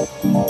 FM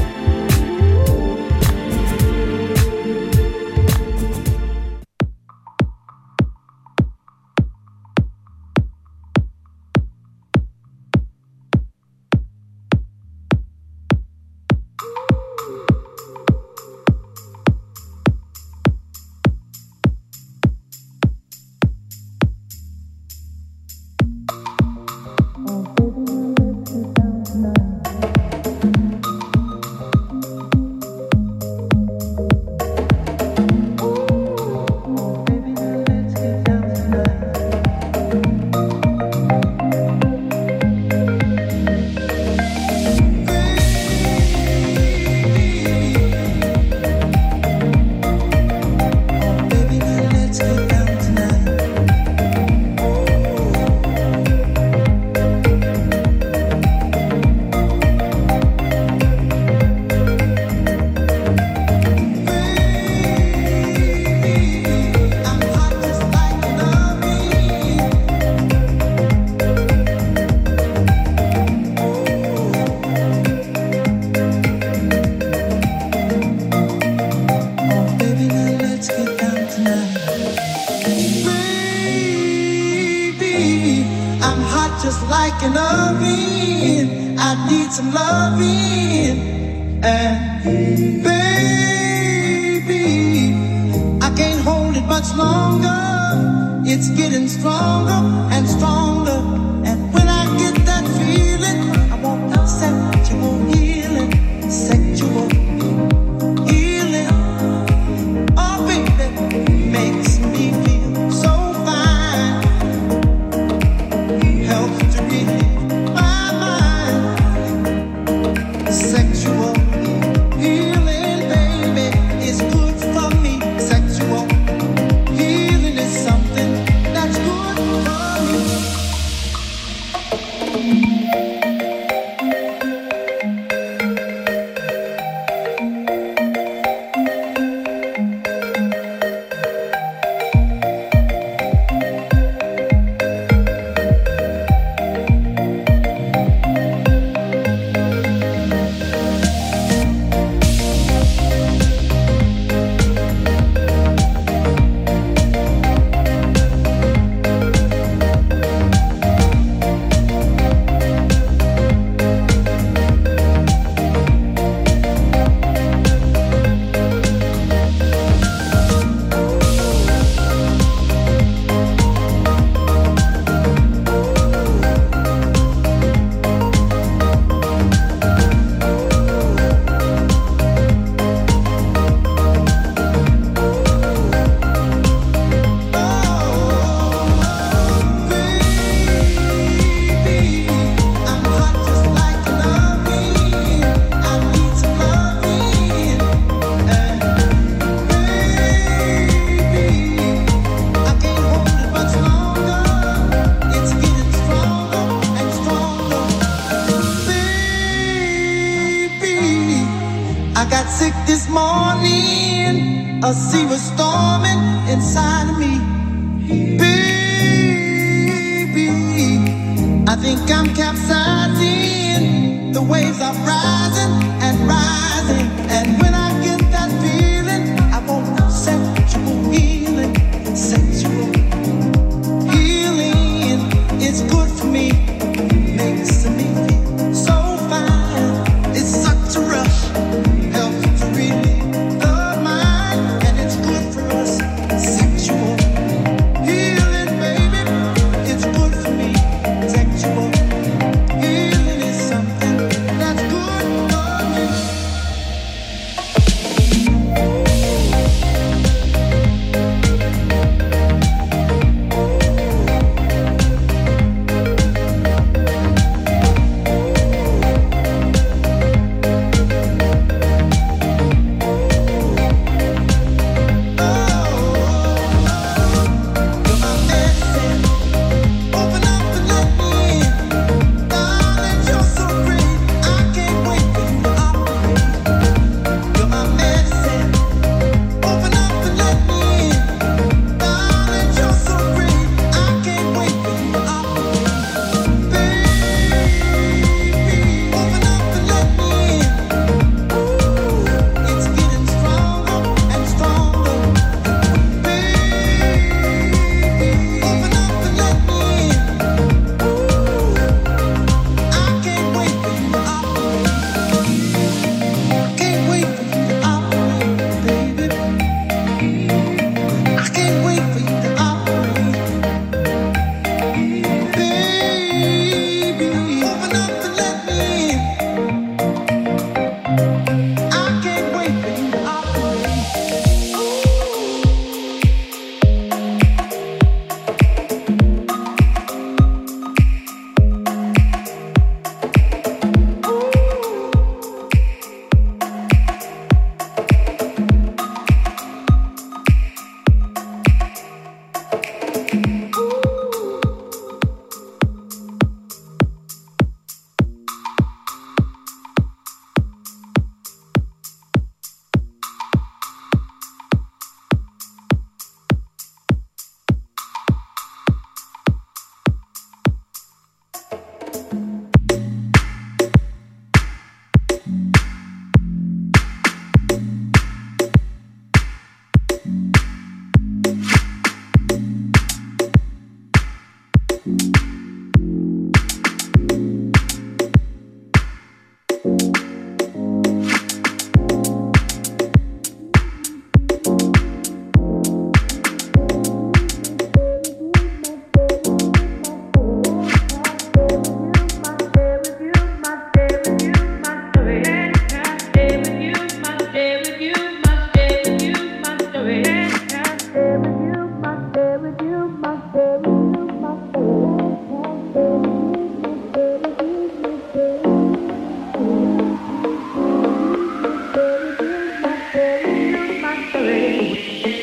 got sick this morning. A sea was storming inside of me. Baby, I think I'm capsizing. The waves are rising. worry.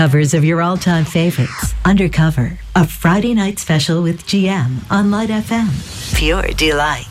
covers of your all time favorites. Undercover, a Friday night special with GM on Light FM. Pure delight.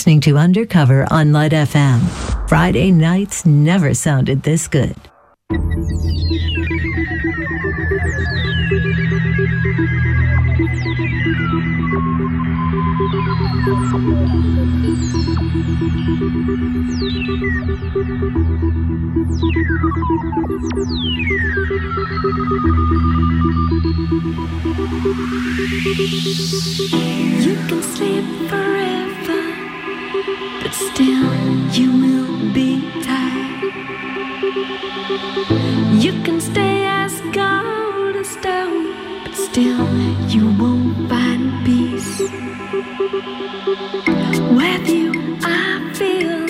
Listening to Undercover on Light FM. Friday nights never sounded this good. You can sleep forever, but still you will be tired. You can stay as cold as stone, but still you won't find peace. With you, I feel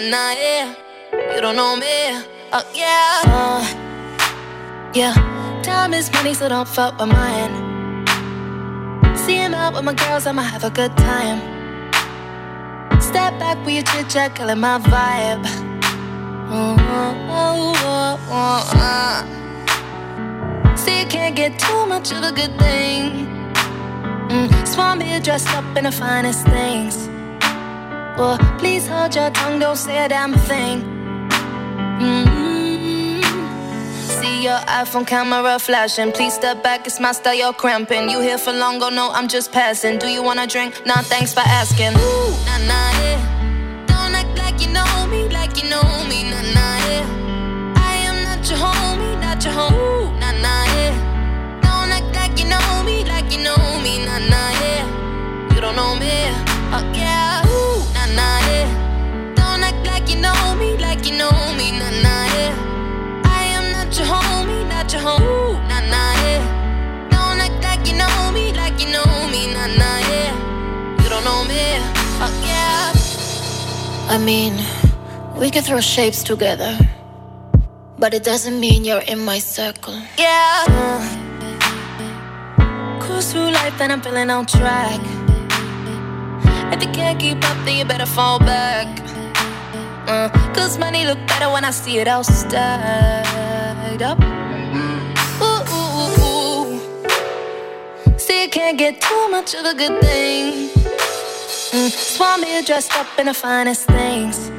Nah, yeah. You don't know me, oh yeah. Uh, yeah, time is money, so don't fuck with mine. See him out with my girls, I'ma have a good time. Step back with your chit chat, killing my vibe. Oh, oh, oh, oh, uh. See, you can't get too much of a good thing. Mm, Swan me dressed up in the finest things. Well, please hold your tongue, don't say a damn thing. Mm. See your iPhone camera flashing. Please step back, it's my style, you're cramping. You here for long, oh no, I'm just passing. Do you wanna drink? Nah, thanks for asking. Ooh, nah, nah, yeah. Don't act like you know me, like you know me, I mean, we can throw shapes together, but it doesn't mean you're in my circle. Yeah. Cruise through life and I'm feeling on track. If you can't keep up, then you better fall back. Uh, Cause money look better when I see it all stacked up. Ooh, ooh, ooh, ooh. See, you can't get too much of a good thing. Mm, dressed up in the finest things.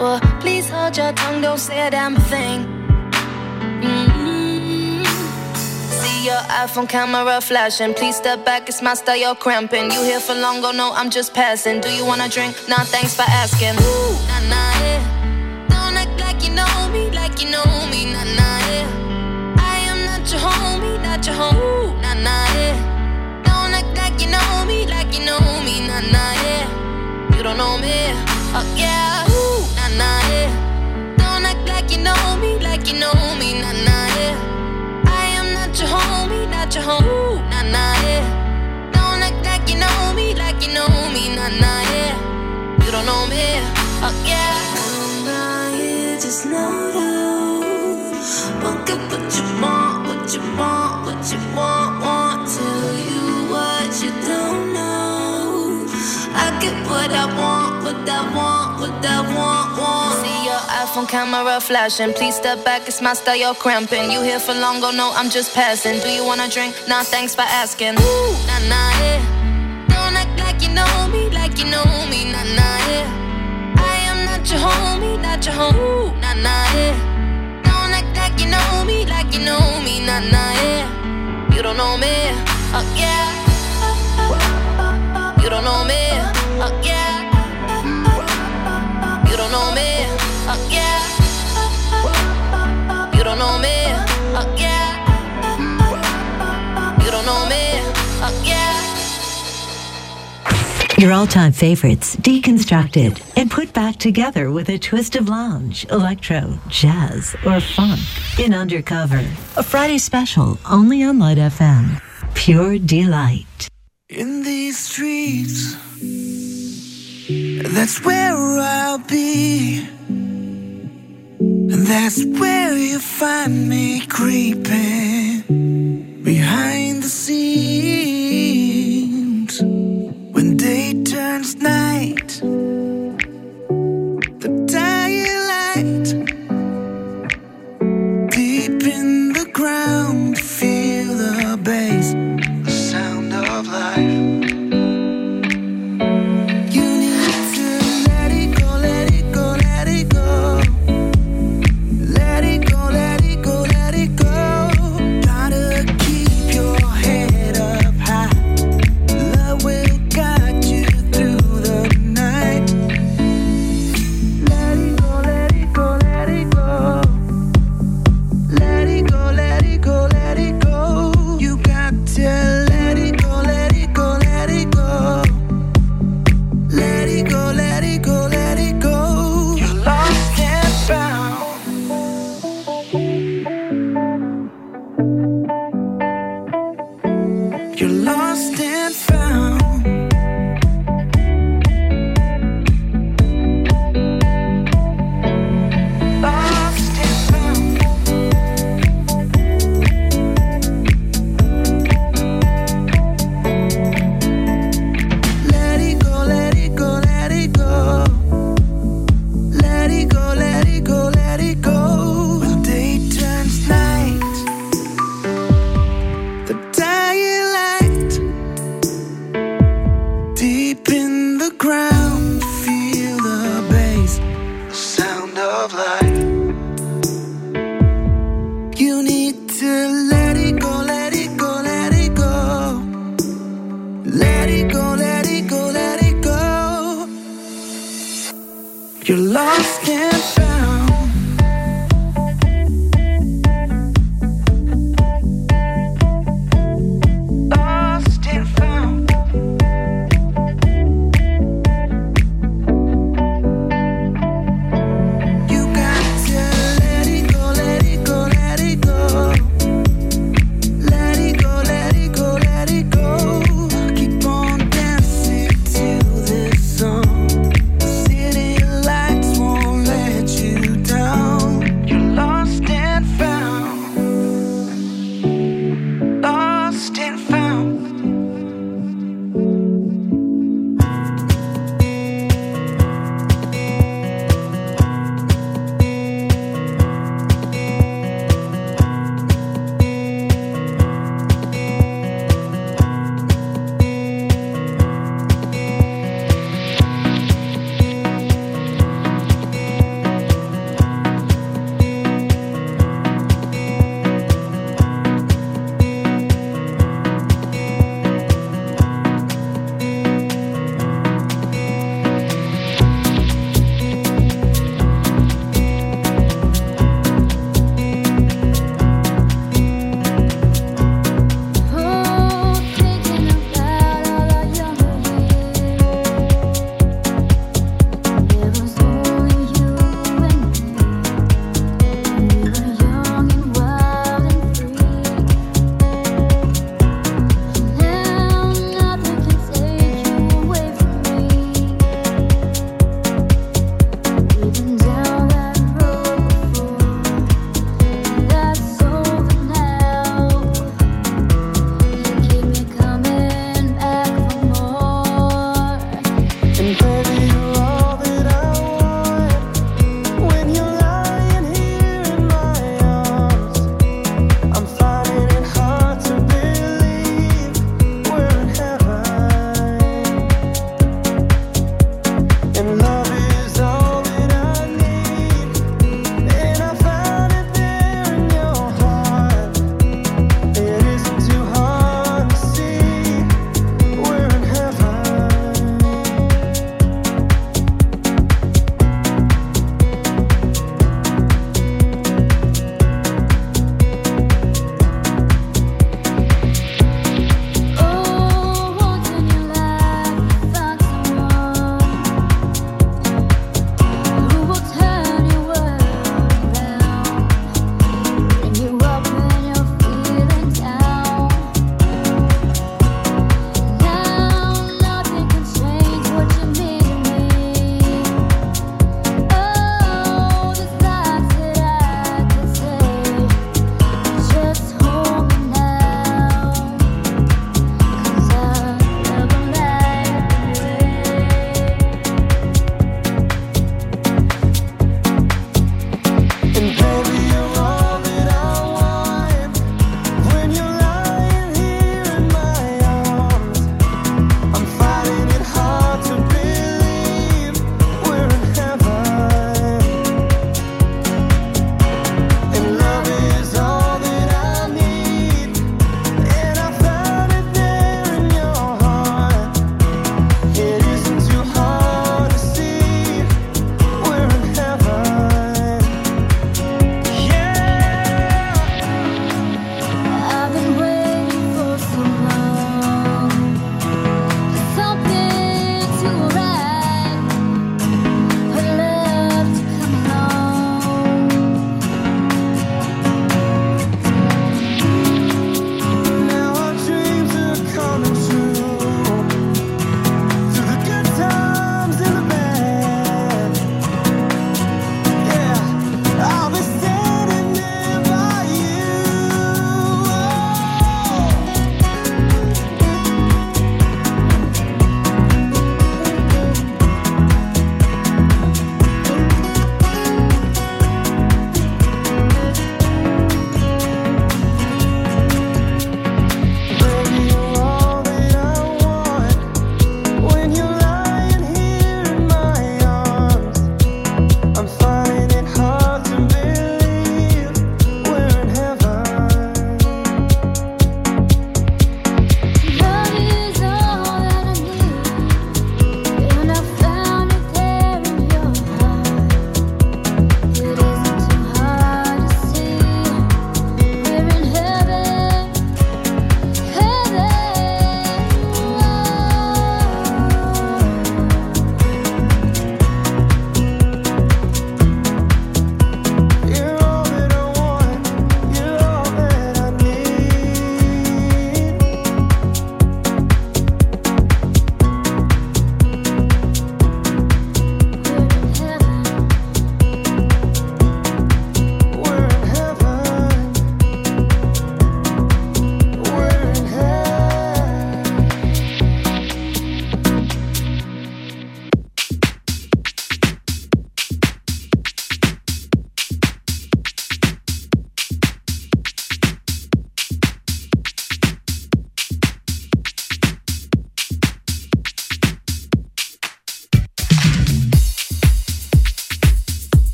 Well, please hold your tongue, don't say a damn thing. Mm. See your iPhone camera flashing. Please step back, it's my style, you're cramping. You here for long, oh no, I'm just passing. Do you wanna drink? Nah, thanks for asking. Ooh, nah, nah, yeah. Don't act like you know me, like you know me, nah, nah, don't know me, oh yeah, ooh, nah, nah, yeah. Don't act like you know me, like you know me, nah, nah, yeah. I am not your homie, not your home, iPhone camera flashing. Please step back, it's my style, you're cramping. You here for long, oh no, I'm just passing. Do you wanna drink? Nah, thanks for asking. Ooh, nah, nah, yeah. Don't act like you know me, like you know me, nah, nah, yeah. I am not your homie, not your home, nah, nah, yeah. Don't act like you know me, like you know me, nah, nah, yeah. You don't know me, oh yeah. You don't know me, oh yeah. You don't know me, oh yeah. You don't know me, oh yeah. You don't know me, oh yeah. Your all time favorites deconstructed and put back together with a twist of lounge, electro, jazz, or funk in Undercover. A Friday special only on Light FM. Pure delight. In these streets, that's where I'll be. That's where you find me creeping behind the scenes.